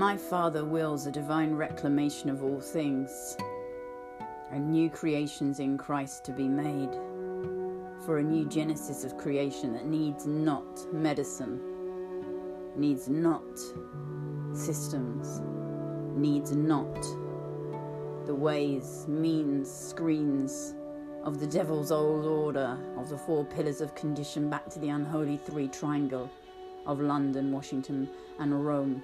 My Father wills a divine reclamation of all things, and new creations in Christ to be made, for a new genesis of creation that needs not medicine, needs not systems, needs not the ways, means, screens of the devil's old order of the four pillars of condition back to the unholy three triangle of London, Washington, and Rome.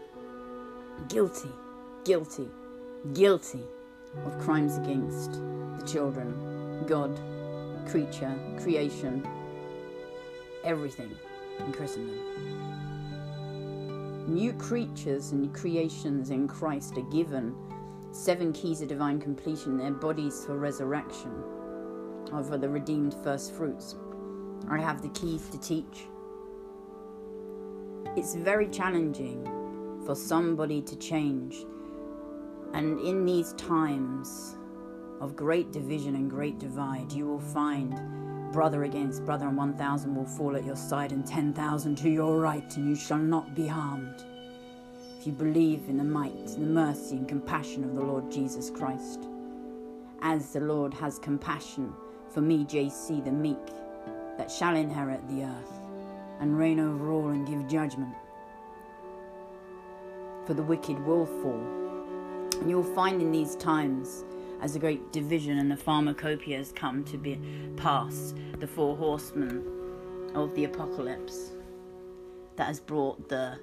Guilty, guilty, guilty of crimes against the children, God, creature, creation, everything in Christendom. New creatures and creations in Christ are given seven keys of divine completion, their bodies for resurrection, for the redeemed first fruits. I have the keys to teach. It's very challenging for somebody to change. And in these times of great division and great divide, you will find brother against brother, and 1,000 will fall at your side, and 10,000 to your right, and you shall not be harmed. If you believe in the might, the mercy, and compassion of the Lord Jesus Christ, as the Lord has compassion for me, JC, the meek, that shall inherit the earth, and reign over all and give judgment. For the wicked will fall. And you'll find in these times as the great division and the pharmacopoeia has come to be past, the four horsemen of the apocalypse that has brought the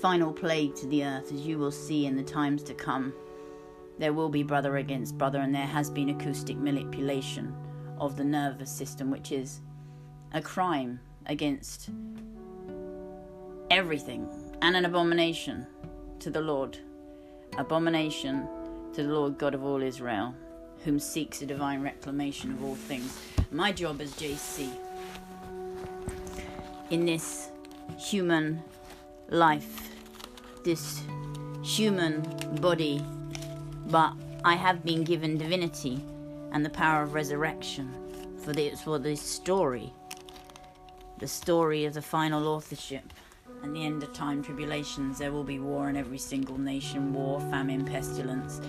final plague to the earth, as you will see in the times to come. There will be brother against brother, and there has been acoustic manipulation of the nervous system, which is a crime against everything and an abomination to the Lord. Abomination to the Lord God of all Israel, whom seeks a divine reclamation of all things. My job as JC in this human life, this human body, but I have been given divinity and the power of resurrection for this for this story, the story of the final authorship and the end of time tribulations, there will be war in every single nation war, famine, pestilence,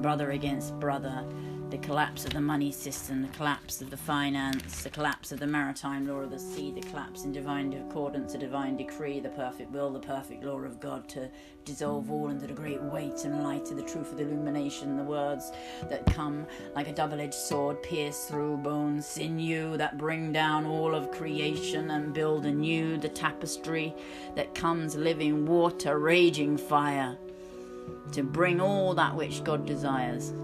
brother against brother, the collapse of the money system, the collapse of the finance, the collapse of the maritime law of the sea, the collapse in divine accordance, the divine decree, the perfect will, the perfect law of God to dissolve all into the great weight and light of the truth of the illumination, the words that come like a double edged sword, pierce through bone, sinew, that bring down all of creation and build anew the tapestry that comes living water, raging fire, to bring all that which God desires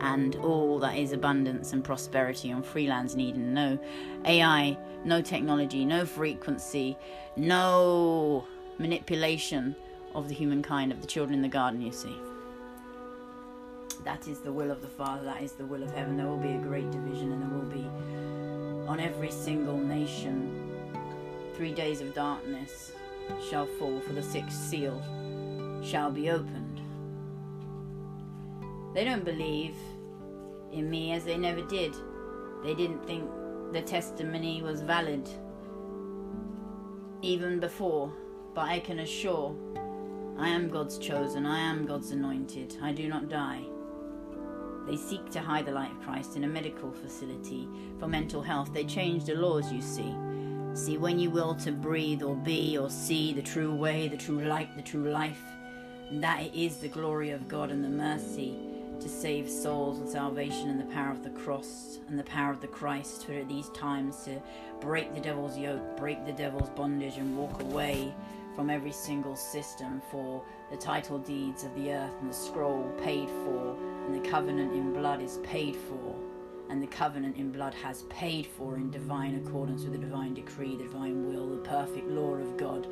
and all that is abundance and prosperity on free lands Eden and no AI, no technology, no frequency, no manipulation of the humankind, of the children in the garden, you see. That is the will of the Father, that is the will of heaven. There will be a great division and there will be on every single nation three days of darkness shall fall, for the sixth seal shall be opened. They don't believe in me as they never did. They didn't think the testimony was valid even before, but I can assure I am God's chosen, I am God's anointed, I do not die. They seek to hide the light of Christ in a medical facility for mental health. They change the laws, you see. See, when you will to breathe or be or see the true way, the true light, the true life, that is the glory of God and the mercy to save souls and salvation and the power of the cross and the power of the Christ for these times to break the devil's yoke, break the devil's bondage, and walk away from every single system for the title deeds of the earth and the scroll paid for, and the covenant in blood is paid for, and the covenant in blood has paid for in divine accordance with the divine decree, the divine will, the perfect law of God.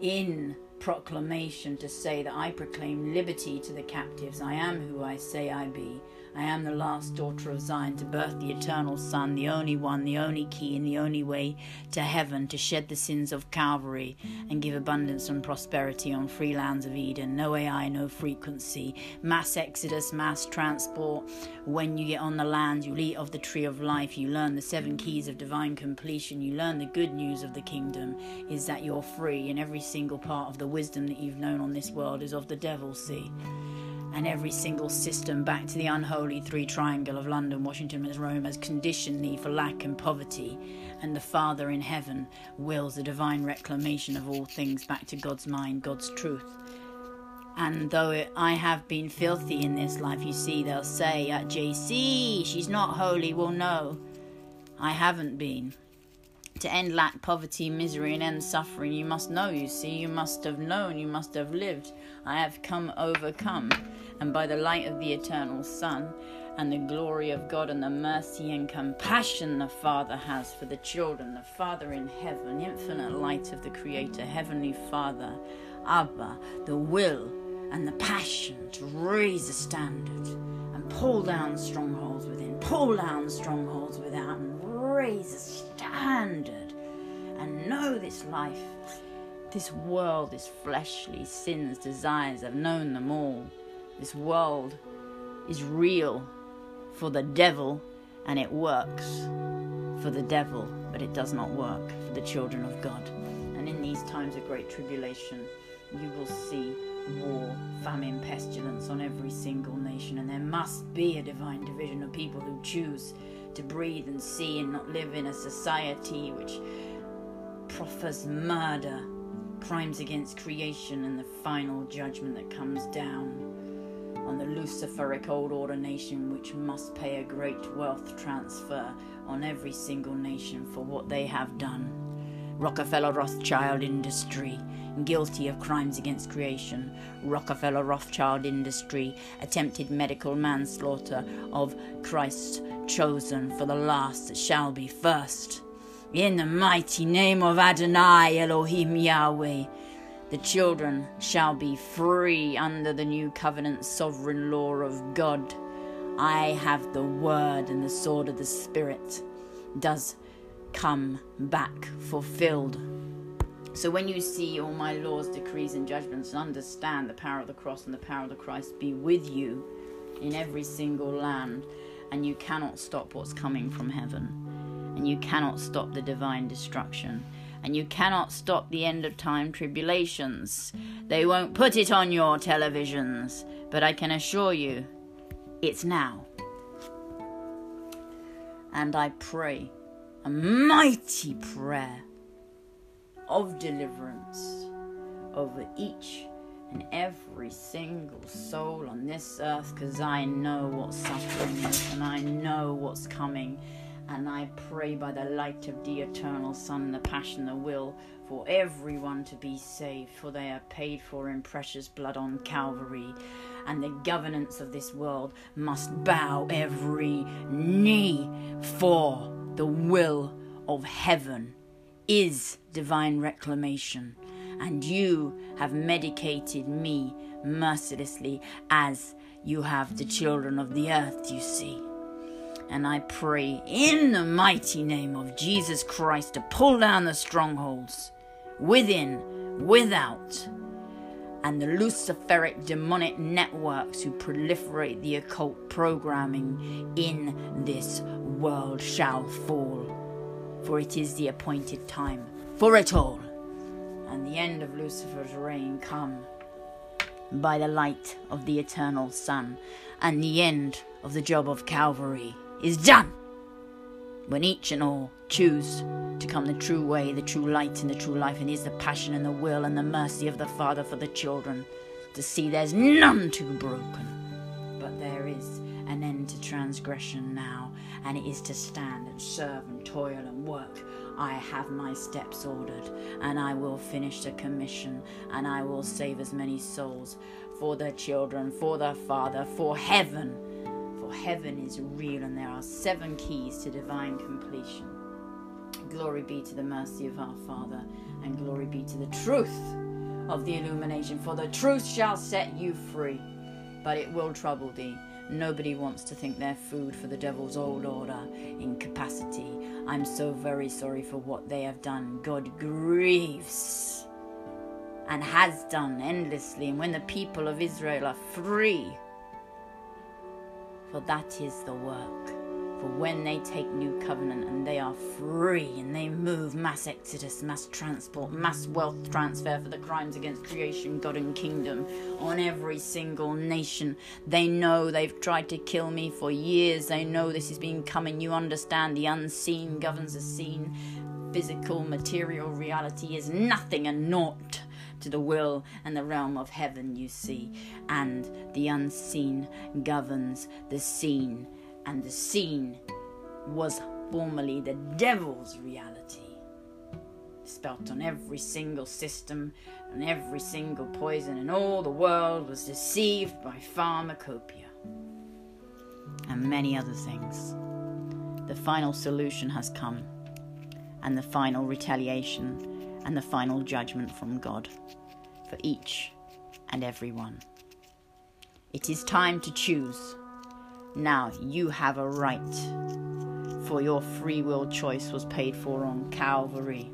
In proclamation to say that I proclaim liberty to the captives. I am who I say I be. I am the last daughter of Zion to birth the eternal Son, the only one, the only key, and the only way to heaven to shed the sins of Calvary and give abundance and prosperity on free lands of Eden. No AI, no frequency. Mass exodus, mass transport. When you get on the land, you eat of the tree of life. You learn the seven keys of divine completion. You learn the good news of the kingdom is that you're free, and every single part of the wisdom that you've known on this world is of the devil, see and every single system back to the unholy three triangle of London, Washington, and Rome has conditioned thee for lack and poverty, and the Father in heaven wills the divine reclamation of all things back to God's mind, God's truth. And though it, I have been filthy in this life, you see, they'll say at JC, she's not holy. Well, no, I haven't been. To end lack, poverty, misery, and end suffering, you must know, you see, you must have known, you must have lived. I have come overcome. And by the light of the eternal sun, and the glory of God and the mercy and compassion the Father has for the children, the Father in heaven, infinite light of the Creator, Heavenly Father, Abba, the will and the passion to raise a standard and pull down strongholds within, pull down strongholds without, raise a standard and know this life, this world, this fleshly sins, desires, I've known them all. This world is real for the devil and it works for the devil, but it does not work for the children of God. And in these times of great tribulation, you will see war, famine, pestilence on every single nation, and there must be a divine division of people who choose to breathe and see and not live in a society which proffers murder, crimes against creation, and the final judgment that comes down on the Luciferic old order nation, which must pay a great wealth transfer on every single nation for what they have done. Rockefeller Rothschild industry, guilty of crimes against creation. Rockefeller Rothschild industry, attempted medical manslaughter of Christ chosen for the last that shall be first. In the mighty name of Adonai Elohim Yahweh, the children shall be free under the new covenant sovereign law of God. I have the word and the sword of the Spirit does come back fulfilled. So when you see all my laws, decrees, and judgments, understand the power of the cross and the power of the Christ be with you in every single land, and you cannot stop what's coming from heaven, and you cannot stop the divine destruction and you cannot stop the end of time tribulations. They won't put it on your televisions, but I can assure you it's now. And I pray a mighty prayer of deliverance over each and every single soul on this earth because I know what suffering is and I know what's coming and I pray by the light of the eternal Son, the passion, the will, for everyone to be saved, for they are paid for in precious blood on Calvary. And the governance of this world must bow every knee, for the will of heaven is divine reclamation. And you have medicated me mercilessly as you have the children of the earth, you see. And I pray in the mighty name of Jesus Christ to pull down the strongholds within, without, and the Luciferic demonic networks who proliferate the occult programming in this world shall fall. For it is the appointed time for it all, and the end of Lucifer's reign come by the light of the eternal sun, and the end of the job of Calvary is done. When each and all choose to come the true way, the true light, and the true life, and is the passion and the will and the mercy of the Father for the children, to see there's none too broken. But there is an end to transgression now, and it is to stand and serve and toil and work. I have my steps ordered, and I will finish the commission, and I will save as many souls for the children, for the Father, for heaven for heaven is real and there are seven keys to divine completion. Glory be to the mercy of our Father, and glory be to the truth of the illumination, for the truth shall set you free, but it will trouble thee. Nobody wants to think they're food for the devil's old order incapacity. I'm so very sorry for what they have done. God grieves and has done endlessly. And when the people of Israel are free, for that is the work for when they take new covenant and they are free and they move mass exodus, mass transport, mass wealth transfer for the crimes against creation, God, and kingdom on every single nation. They know they've tried to kill me for years. They know this has been coming. You understand the unseen governs the seen. Physical, material reality is nothing and naught to the will and the realm of heaven, you see. And the unseen governs the seen and the scene was formerly the devil's reality. Spelt on every single system and every single poison, in all the world was deceived by pharmacopoeia and many other things. The final solution has come, and the final retaliation and the final judgment from God for each and every one. It is time to choose now you have a right, for your free will choice was paid for on Calvary.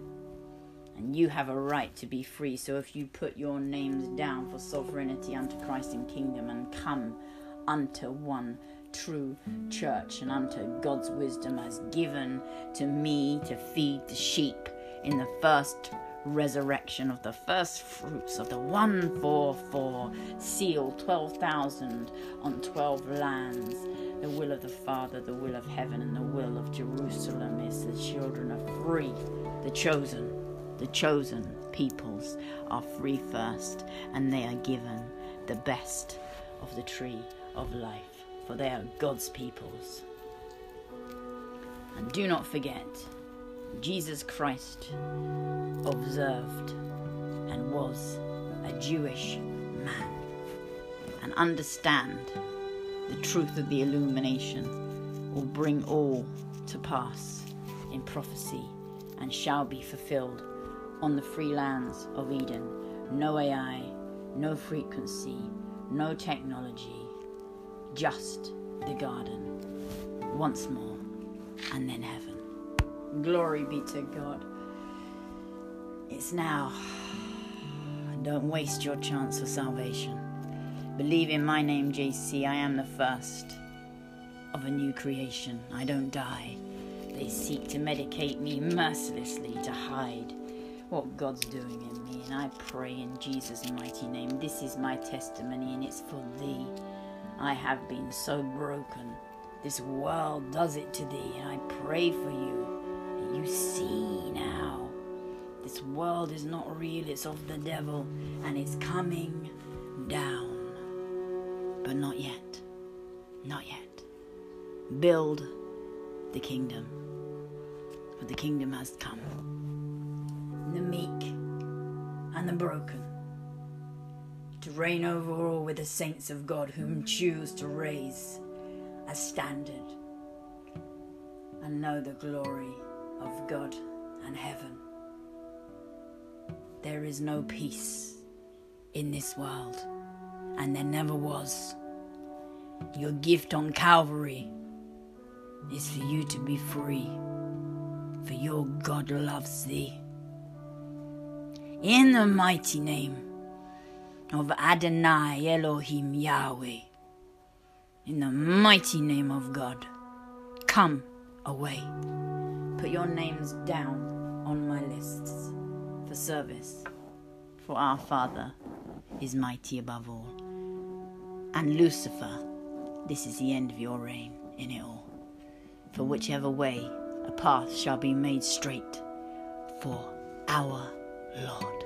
And you have a right to be free. So if you put your names down for sovereignty unto Christ and kingdom and come unto one true church and unto God's wisdom as given to me to feed the sheep in the first resurrection of the first fruits of the 144 seal 12,000 on 12 lands. The will of the Father, the will of heaven, and the will of Jerusalem is the children are free, the chosen, the chosen peoples are free first, and they are given the best of the tree of life, for they are God's peoples. And do not forget, Jesus Christ observed and was a Jewish man. And understand the truth of the illumination will bring all to pass in prophecy and shall be fulfilled on the free lands of Eden. No AI, no frequency, no technology, just the garden once more and then heaven. Glory be to God. It's now. Don't waste your chance for salvation. Believe in my name, JC. I am the first of a new creation. I don't die. They seek to medicate me mercilessly to hide what God's doing in me. And I pray in Jesus' mighty name. This is my testimony, and it's for thee. I have been so broken. This world does it to thee, and I pray for you you see now. This world is not real, it's of the devil, and it's coming down. But not yet. Not yet. Build the kingdom. For the kingdom has come. The meek and the broken. To reign over all with the saints of God, whom choose to raise a standard and know the glory of God and heaven. There is no peace in this world, and there never was. Your gift on Calvary is for you to be free, for your God loves thee. In the mighty name of Adonai Elohim Yahweh, in the mighty name of God, come away put your names down on my lists for service, for our Father is mighty above all. And Lucifer, this is the end of your reign in it all. For whichever way a path shall be made straight for our Lord.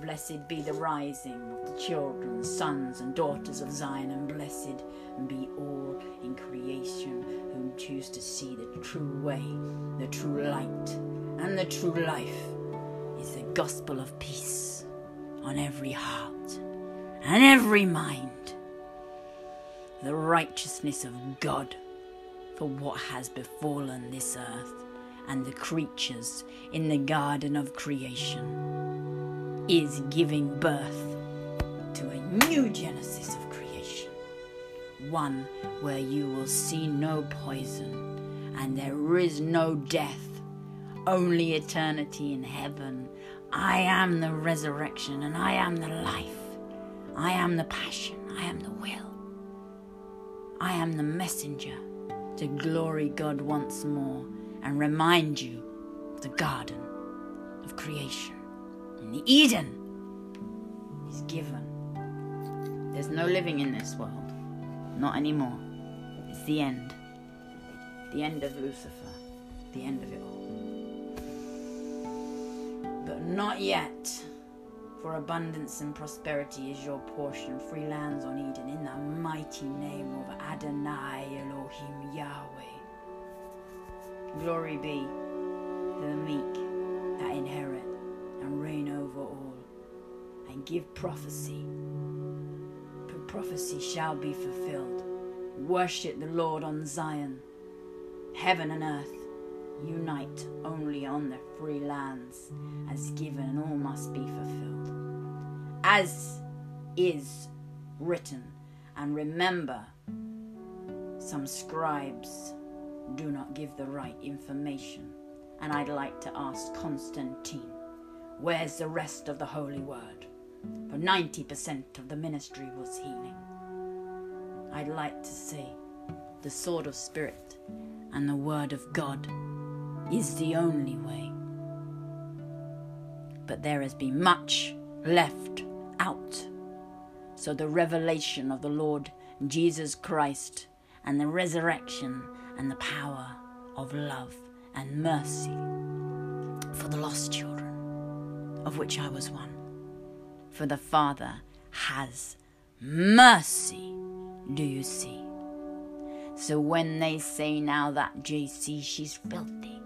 Blessed be the rising of the children, sons, and daughters of Zion, and blessed be all in creation who choose to see the true way, the true light, and the true life is the gospel of peace on every heart and every mind. The righteousness of God for what has befallen this earth and the creatures in the garden of creation is giving birth to a new genesis of creation one where you will see no poison and there is no death, only eternity in heaven. I am the resurrection and I am the life. I am the passion. I am the will. I am the messenger to glory God once more and remind you of the garden of creation. And the Eden is given. There's no living in this world. Not anymore. It's the end. The end of Lucifer. The end of it all. But not yet. For abundance and prosperity is your portion, free lands on Eden, in the mighty name of Adonai Elohim Yahweh. Glory be to the meek that inherit and reign over all, and give prophecy. For prophecy shall be fulfilled. Worship the Lord on Zion. Heaven and earth unite only on the free lands as given and all must be fulfilled. As is written and remember some scribes do not give the right information and i'd like to ask constantine where's the rest of the holy word? For 90% of the ministry was healing. I'd like to say the sword of spirit and the word of god is the only way. But there has been much left out. So the revelation of the Lord Jesus Christ and the resurrection and the power of love and mercy for the lost children, of which I was one. For the Father has mercy, do you see? So when they say now that JC, she's filthy,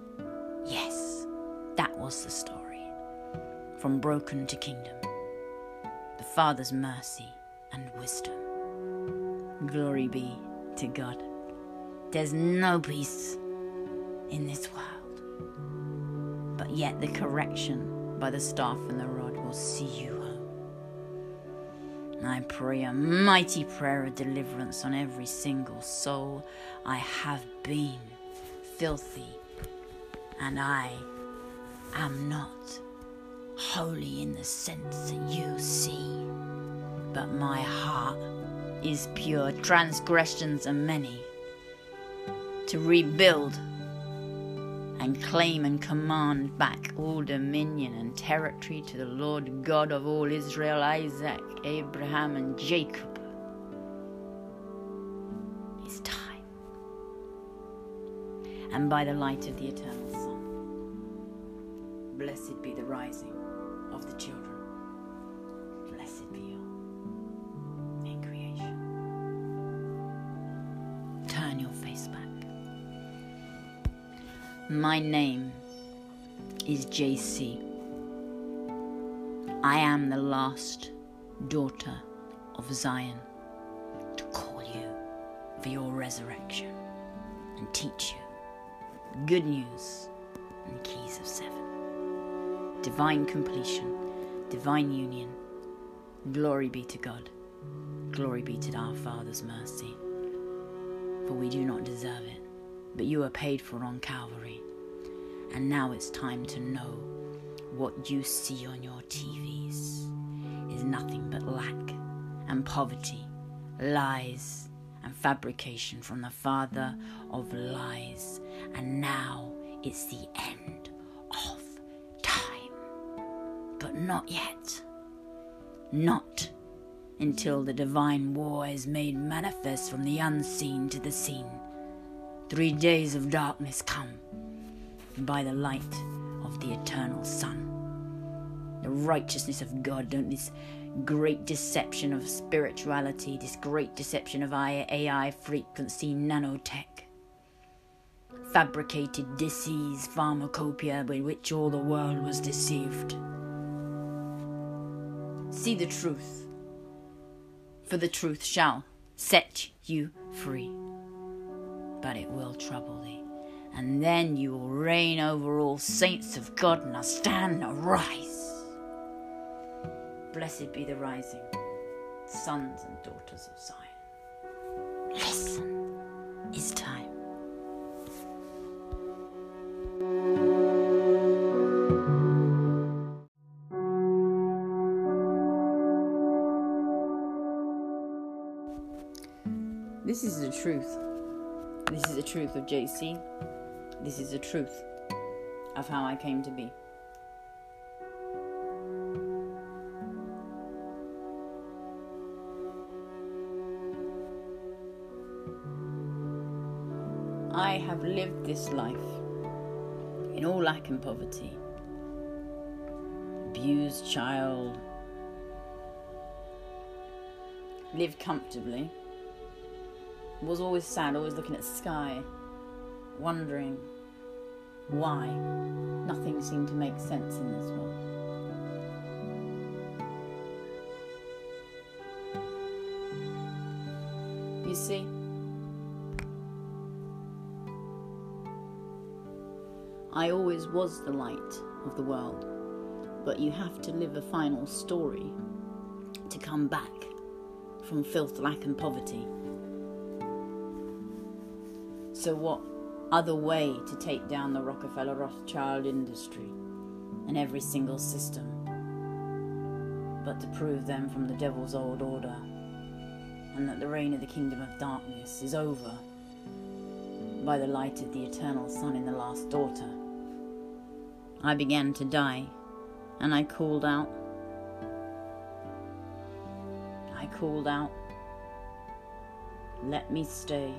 was the story. From broken to kingdom. The Father's mercy and wisdom. Glory be to God. There's no peace in this world. But yet the correction by the staff and the rod will see you home. I pray a mighty prayer of deliverance on every single soul. I have been filthy and I am not holy in the sense that you see, but my heart is pure. Transgressions are many. To rebuild and claim and command back all dominion and territory to the Lord God of all Israel, Isaac, Abraham, and Jacob. It's time. And by the light of the eternal. Blessed be the rising of the children. Blessed be you in creation. Turn your face back. My name is JC. I am the last daughter of Zion to call you for your resurrection and teach you good news and keys of seven divine completion, divine union. Glory be to God. Glory be to our Father's mercy. For we do not deserve it, but you are paid for on Calvary. And now it's time to know what you see on your TVs is nothing but lack and poverty, lies and fabrication from the father of lies. And now it's the end of but not yet. Not until the divine war is made manifest from the unseen to the seen. Three days of darkness come by the light of the eternal sun. The righteousness of God, don't this great deception of spirituality, this great deception of AI frequency nanotech, fabricated disease pharmacopoeia by which all the world was deceived. See the truth, for the truth shall set you free. But it will trouble thee, and then you will reign over all saints of God. Now stand, now rise. Blessed be the rising, sons and daughters of Zion. Listen, it's time. Truth. This is the truth of JC. This is the truth of how I came to be. I have lived this life in all lack and poverty. Abused child. Lived comfortably. Was always sad, always looking at the sky, wondering why nothing seemed to make sense in this world. You see, I always was the light of the world, but you have to live a final story to come back from filth, lack, and poverty. So, what other way to take down the Rockefeller Rothschild industry and every single system but to prove them from the devil's old order and that the reign of the kingdom of darkness is over by the light of the eternal sun in the last daughter? I began to die, and I called out. I called out, Let me stay.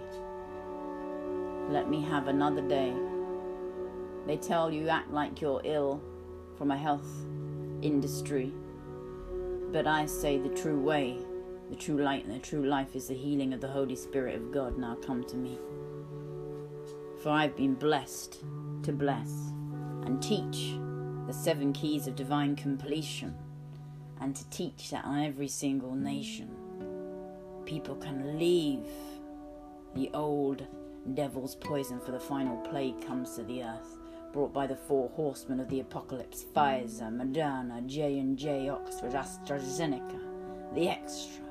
Let me have another day. They tell you act like you're ill from a health industry. But I say the true way, the true light, and the true life is the healing of the Holy Spirit of God. Now come to me. For I've been blessed to bless and teach the seven keys of divine completion, and to teach that on every single nation, people can leave the old devil's poison for the final plague comes to the earth, brought by the four horsemen of the apocalypse: Pfizer, Moderna, J and J, Oxford, AstraZeneca, the extra.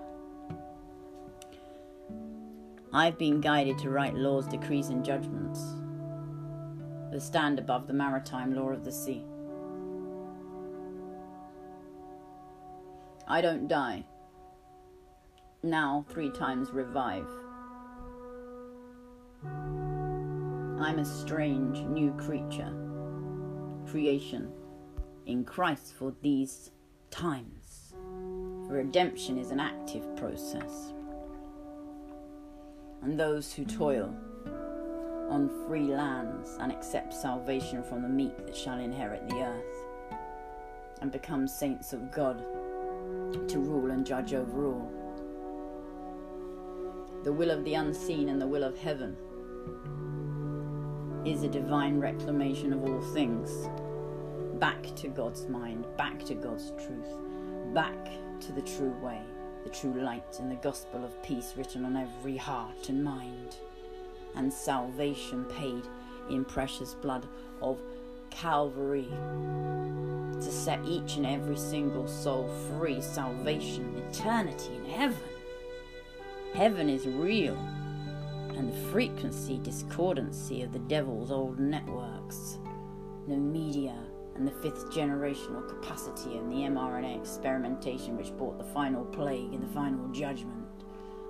I've been guided to write laws, decrees, and judgments that stand above the maritime law of the sea. I don't die. Now, three times revive. I'm a strange new creature, creation in Christ for these times. Redemption is an active process. And those who toil on free lands and accept salvation from the meek that shall inherit the earth and become saints of God to rule and judge over all. The will of the unseen and the will of heaven is a divine reclamation of all things. Back to God's mind, back to God's truth, back to the true way, the true light, and the gospel of peace written on every heart and mind, and salvation paid in precious blood of Calvary to set each and every single soul free, salvation, eternity in heaven. Heaven is real, and the frequency discordancy of the devil's old networks, the media, and the fifth generational capacity and the mRNA experimentation which brought the final plague and the final judgment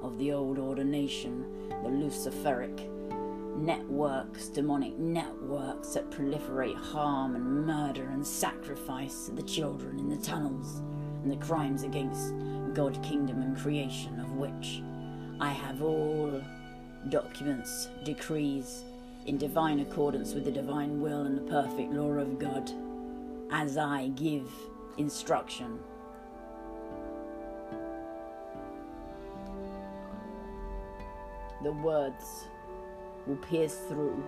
of the old ordination, the Luciferic networks, demonic networks that proliferate harm and murder and sacrifice to the children in the tunnels and the crimes against God, kingdom, and creation, of which I have all documents, decrees, in divine accordance with the divine will and the perfect law of God, as I give instruction. The words will pierce through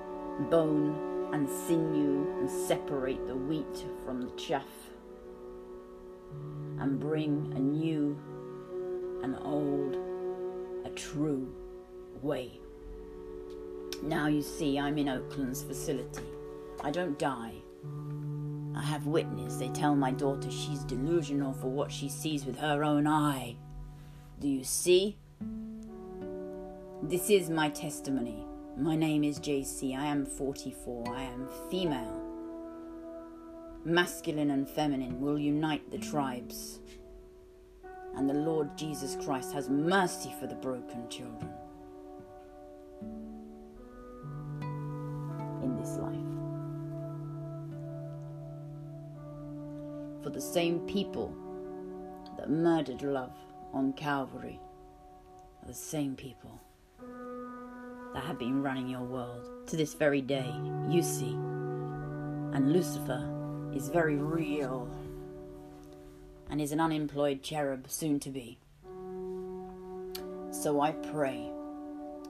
bone and sinew and separate the wheat from the chaff and bring a new, an old, a true way. Now you see, I'm in Oakland's facility. I don't die. I have witness. They tell my daughter she's delusional for what she sees with her own eye. Do you see? This is my testimony. My name is JC. I am 44. I am female. Masculine and feminine will unite the tribes. And the Lord Jesus Christ has mercy for the broken children life. For the same people that murdered love on Calvary are the same people that have been running your world to this very day, you see. And Lucifer is very real and is an unemployed cherub soon to be. So I pray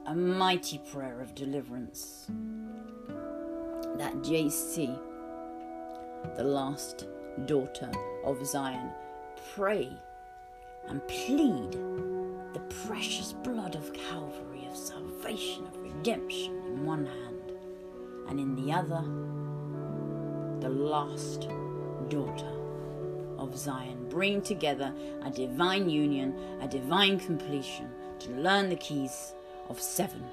a mighty prayer of deliverance that JC, the last daughter of Zion, pray and plead the precious blood of Calvary of salvation, of redemption in one hand, and in the other, the last daughter of Zion. Bring together a divine union, a divine completion to learn the keys of seven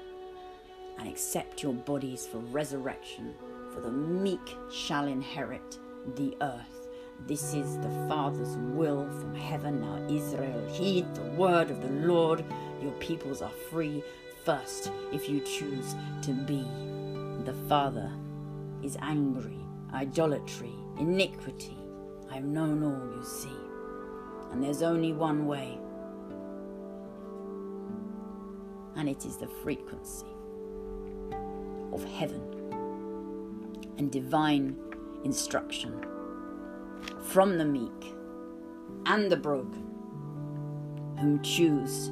and accept your bodies for resurrection, for the meek shall inherit the earth. This is the Father's will from heaven. Now, Israel, heed the word of the Lord. Your peoples are free first if you choose to be. The Father is angry, idolatry, iniquity. I've known all, you see. And there's only one way, and it is the frequency of heaven and divine instruction from the meek and the broken, whom choose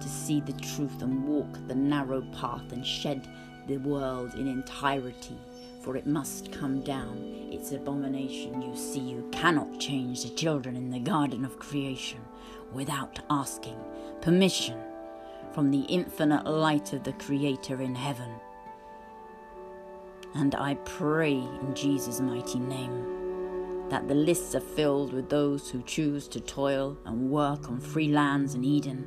to see the truth and walk the narrow path and shed the world in entirety, for it must come down. Its abomination, you see, you cannot change the children in the garden of creation without asking permission from the infinite light of the Creator in heaven. And I pray in Jesus' mighty name that the lists are filled with those who choose to toil and work on free lands in Eden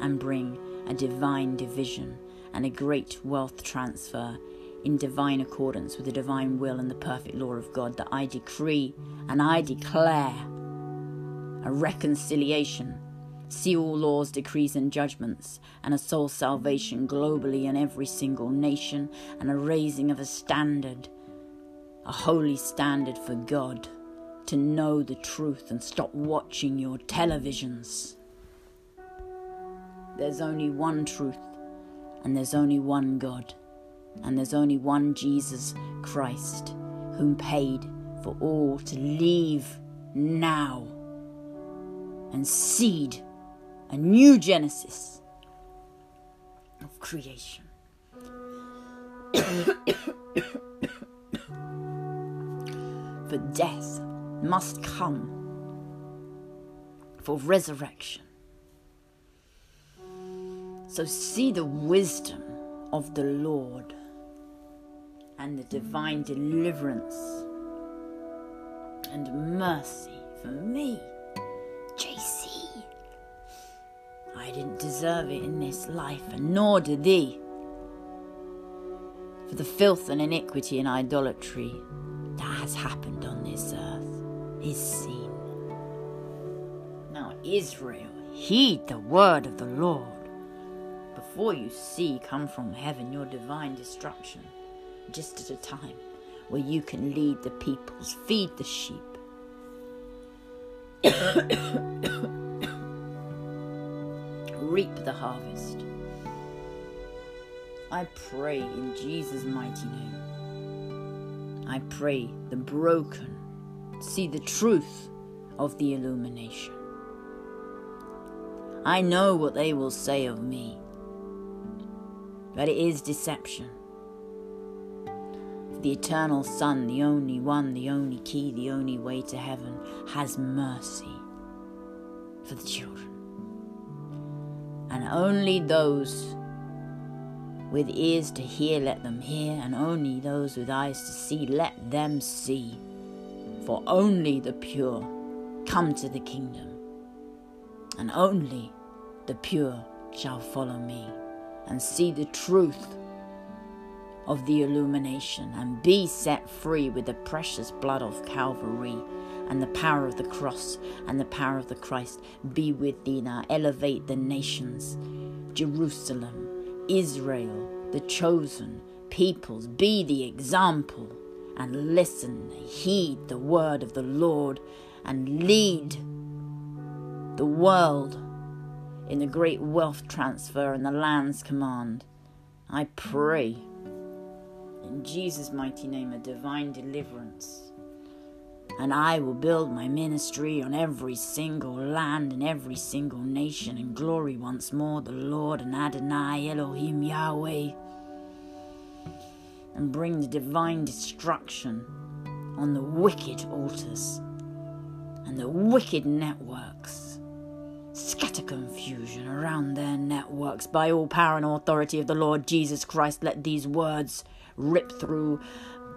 and bring a divine division and a great wealth transfer in divine accordance with the divine will and the perfect law of God that I decree and I declare a reconciliation. See all laws, decrees, and judgments, and a soul salvation globally in every single nation, and a raising of a standard, a holy standard for God to know the truth and stop watching your televisions. There's only one truth, and there's only one God, and there's only one Jesus Christ, whom paid for all to leave now and seed a new genesis of creation. for death must come for resurrection. So see the wisdom of the Lord and the divine deliverance and mercy for me, I didn't deserve it in this life, and nor did thee. For the filth and iniquity and idolatry that has happened on this earth is seen. Now, Israel, heed the word of the Lord before you see come from heaven your divine destruction, just at a time where you can lead the peoples, feed the sheep. Reap the harvest. I pray in Jesus' mighty name. I pray the broken see the truth of the illumination. I know what they will say of me, but it is deception. The eternal Son, the only one, the only key, the only way to heaven, has mercy for the children. And only those with ears to hear, let them hear, and only those with eyes to see, let them see. For only the pure come to the kingdom, and only the pure shall follow me. and see the truth of the illumination and be set free with the precious blood of Calvary and the power of the cross and the power of the Christ be with thee now. Elevate the nations, Jerusalem, Israel, the chosen peoples. Be the example and listen, heed the word of the Lord and lead the world in the great wealth transfer and the land's command. I pray in Jesus' mighty name a divine deliverance. And I will build my ministry on every single land and every single nation and glory once more the Lord and Adonai Elohim Yahweh and bring the divine destruction on the wicked altars and the wicked networks. Scatter confusion around their networks by all power and authority of the Lord Jesus Christ. Let these words rip through,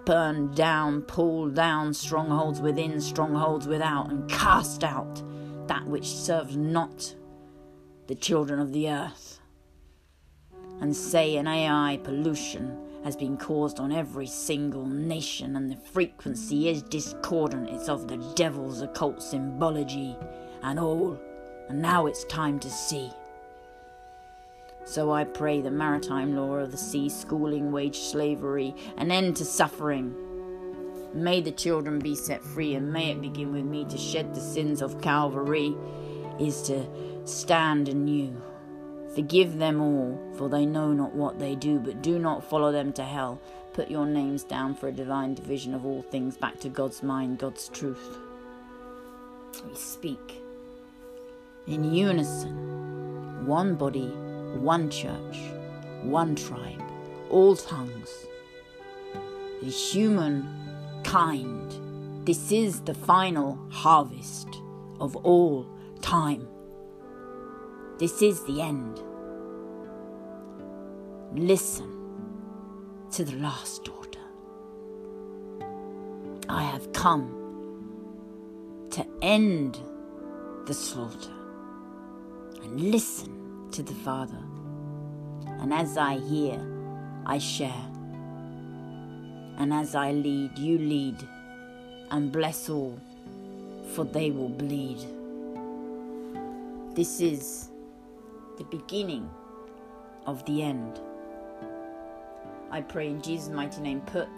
burn down, pull down strongholds within, strongholds without, and cast out that which serves not the children of the earth. And say an AI pollution has been caused on every single nation, and the frequency is discordant. It's of the devil's occult symbology and all. And now it's time to see. So I pray the maritime law of the sea, schooling, wage slavery, an end to suffering. May the children be set free, and may it begin with me to shed the sins of Calvary, is to stand anew. Forgive them all, for they know not what they do, but do not follow them to hell. Put your names down for a divine division of all things back to God's mind, God's truth. We speak in unison, one body, one church, one tribe, all tongues. The human kind. This is the final harvest of all time. This is the end. Listen to the last daughter. I have come to end the slaughter and listen to the Father. And as I hear, I share. And as I lead, you lead, and bless all, for they will bleed. This is the beginning of the end. I pray in Jesus' mighty name, put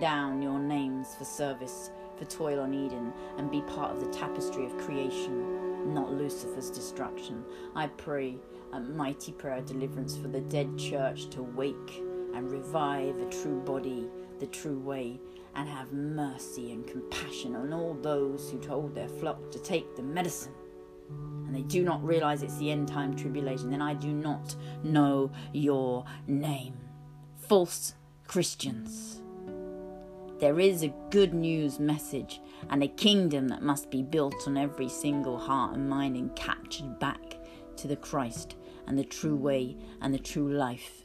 down your names for service, for toil on Eden, and be part of the tapestry of creation, not Lucifer's destruction. I pray a mighty prayer of deliverance for the dead church to wake and revive a true body, the true way, and have mercy and compassion on all those who told their flock to take the medicine and they do not realize it's the end time tribulation, then I do not know your name. False Christians. There is a good news message and a kingdom that must be built on every single heart and mind and captured back to the Christ and the true way and the true life.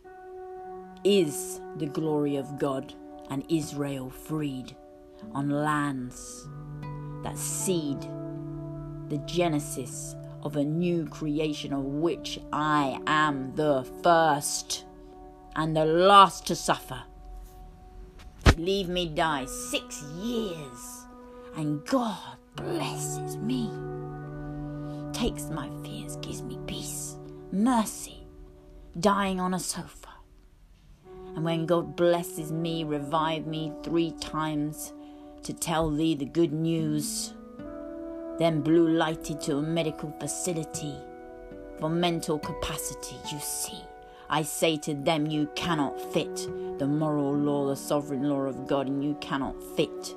Is the glory of God and Israel freed on lands that seed the genesis of a new creation of which I am the first and the last to suffer. Leave me die six years, and God blesses me. Takes my fears, gives me peace, mercy, dying on a sofa. And when God blesses me, revive me three times to tell thee the good news then blue lighted to a medical facility for mental capacity. You see, I say to them, you cannot fit the moral law, the sovereign law of God, and you cannot fit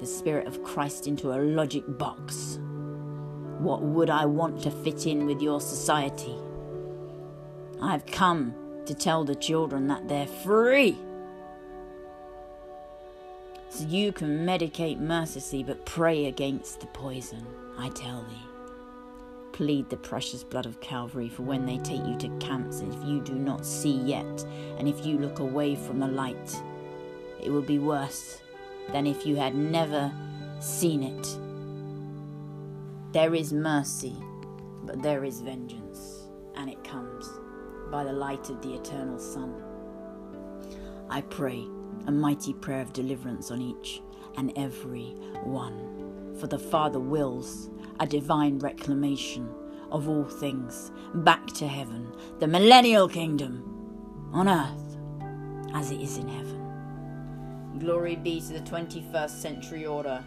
the Spirit of Christ into a logic box. What would I want to fit in with your society? I've come to tell the children that they're free so you can medicate mercilessly, but pray against the poison, I tell thee. Plead the precious blood of Calvary, for when they take you to camps, if you do not see yet, and if you look away from the light, it will be worse than if you had never seen it. There is mercy, but there is vengeance, and it comes by the light of the eternal sun. I pray a mighty prayer of deliverance on each and every one. For the Father wills a divine reclamation of all things back to heaven, the millennial kingdom on earth as it is in heaven. Glory be to the 21st century order.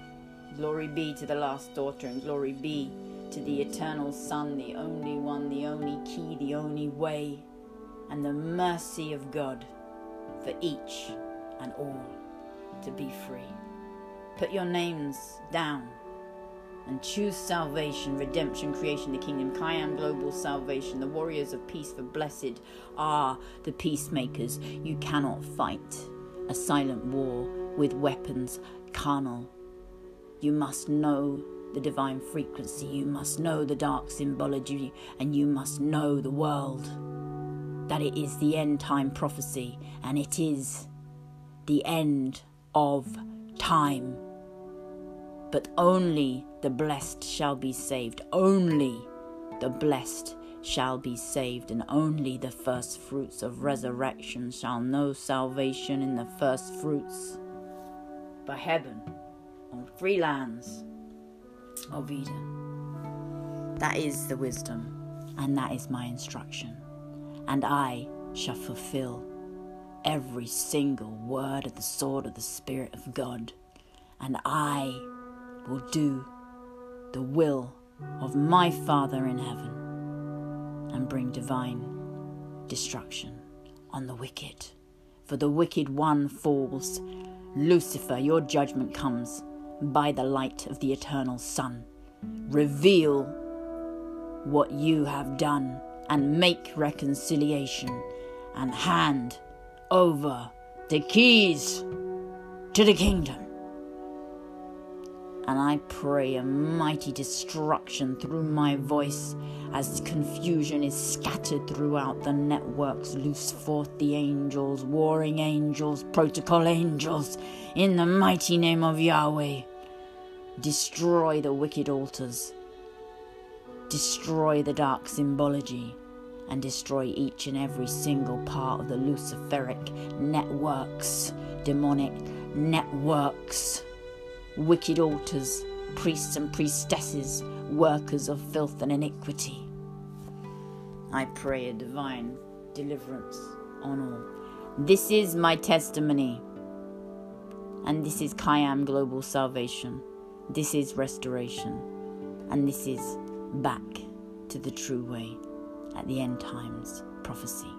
Glory be to the last daughter, and glory be to the eternal Son, the only one, the only key, the only way, and the mercy of God for each and all to be free. Put your names down and choose salvation, redemption, creation, the kingdom, Kayam, global salvation, the warriors of peace, for blessed are the peacemakers. You cannot fight a silent war with weapons carnal. You must know the divine frequency, you must know the dark symbology, and you must know the world. That it is the end time prophecy, and it is the end of time. But only the blessed shall be saved. Only the blessed shall be saved, and only the first fruits of resurrection shall know salvation in the first fruits. For heaven on free lands of Eden. That is the wisdom, and that is my instruction. And I shall fulfill every single word of the sword of the Spirit of God, and I will do the will of my Father in heaven and bring divine destruction on the wicked. For the wicked one falls. Lucifer, your judgment comes by the light of the eternal sun. Reveal what you have done and make reconciliation and hand over the keys to the kingdom. And I pray a mighty destruction through my voice as confusion is scattered throughout the networks. Loose forth the angels, warring angels, protocol angels, in the mighty name of Yahweh. Destroy the wicked altars, destroy the dark symbology, and destroy each and every single part of the Luciferic networks, demonic networks, wicked altars, priests and priestesses, workers of filth and iniquity. I pray a divine deliverance on all. This is my testimony, and this is Kayam Global Salvation. This is restoration, and this is back to the true way at the end times prophecy.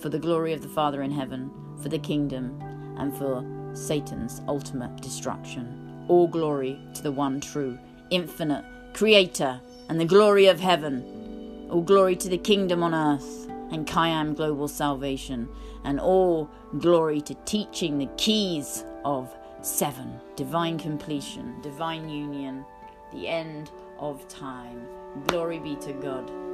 For the glory of the Father in heaven, for the kingdom, and for Satan's ultimate destruction. All glory to the one true, infinite Creator, and the glory of heaven. All glory to the kingdom on earth and Kayam global salvation, and all glory to teaching the keys of seven divine completion, divine union, the end of time. Glory be to God.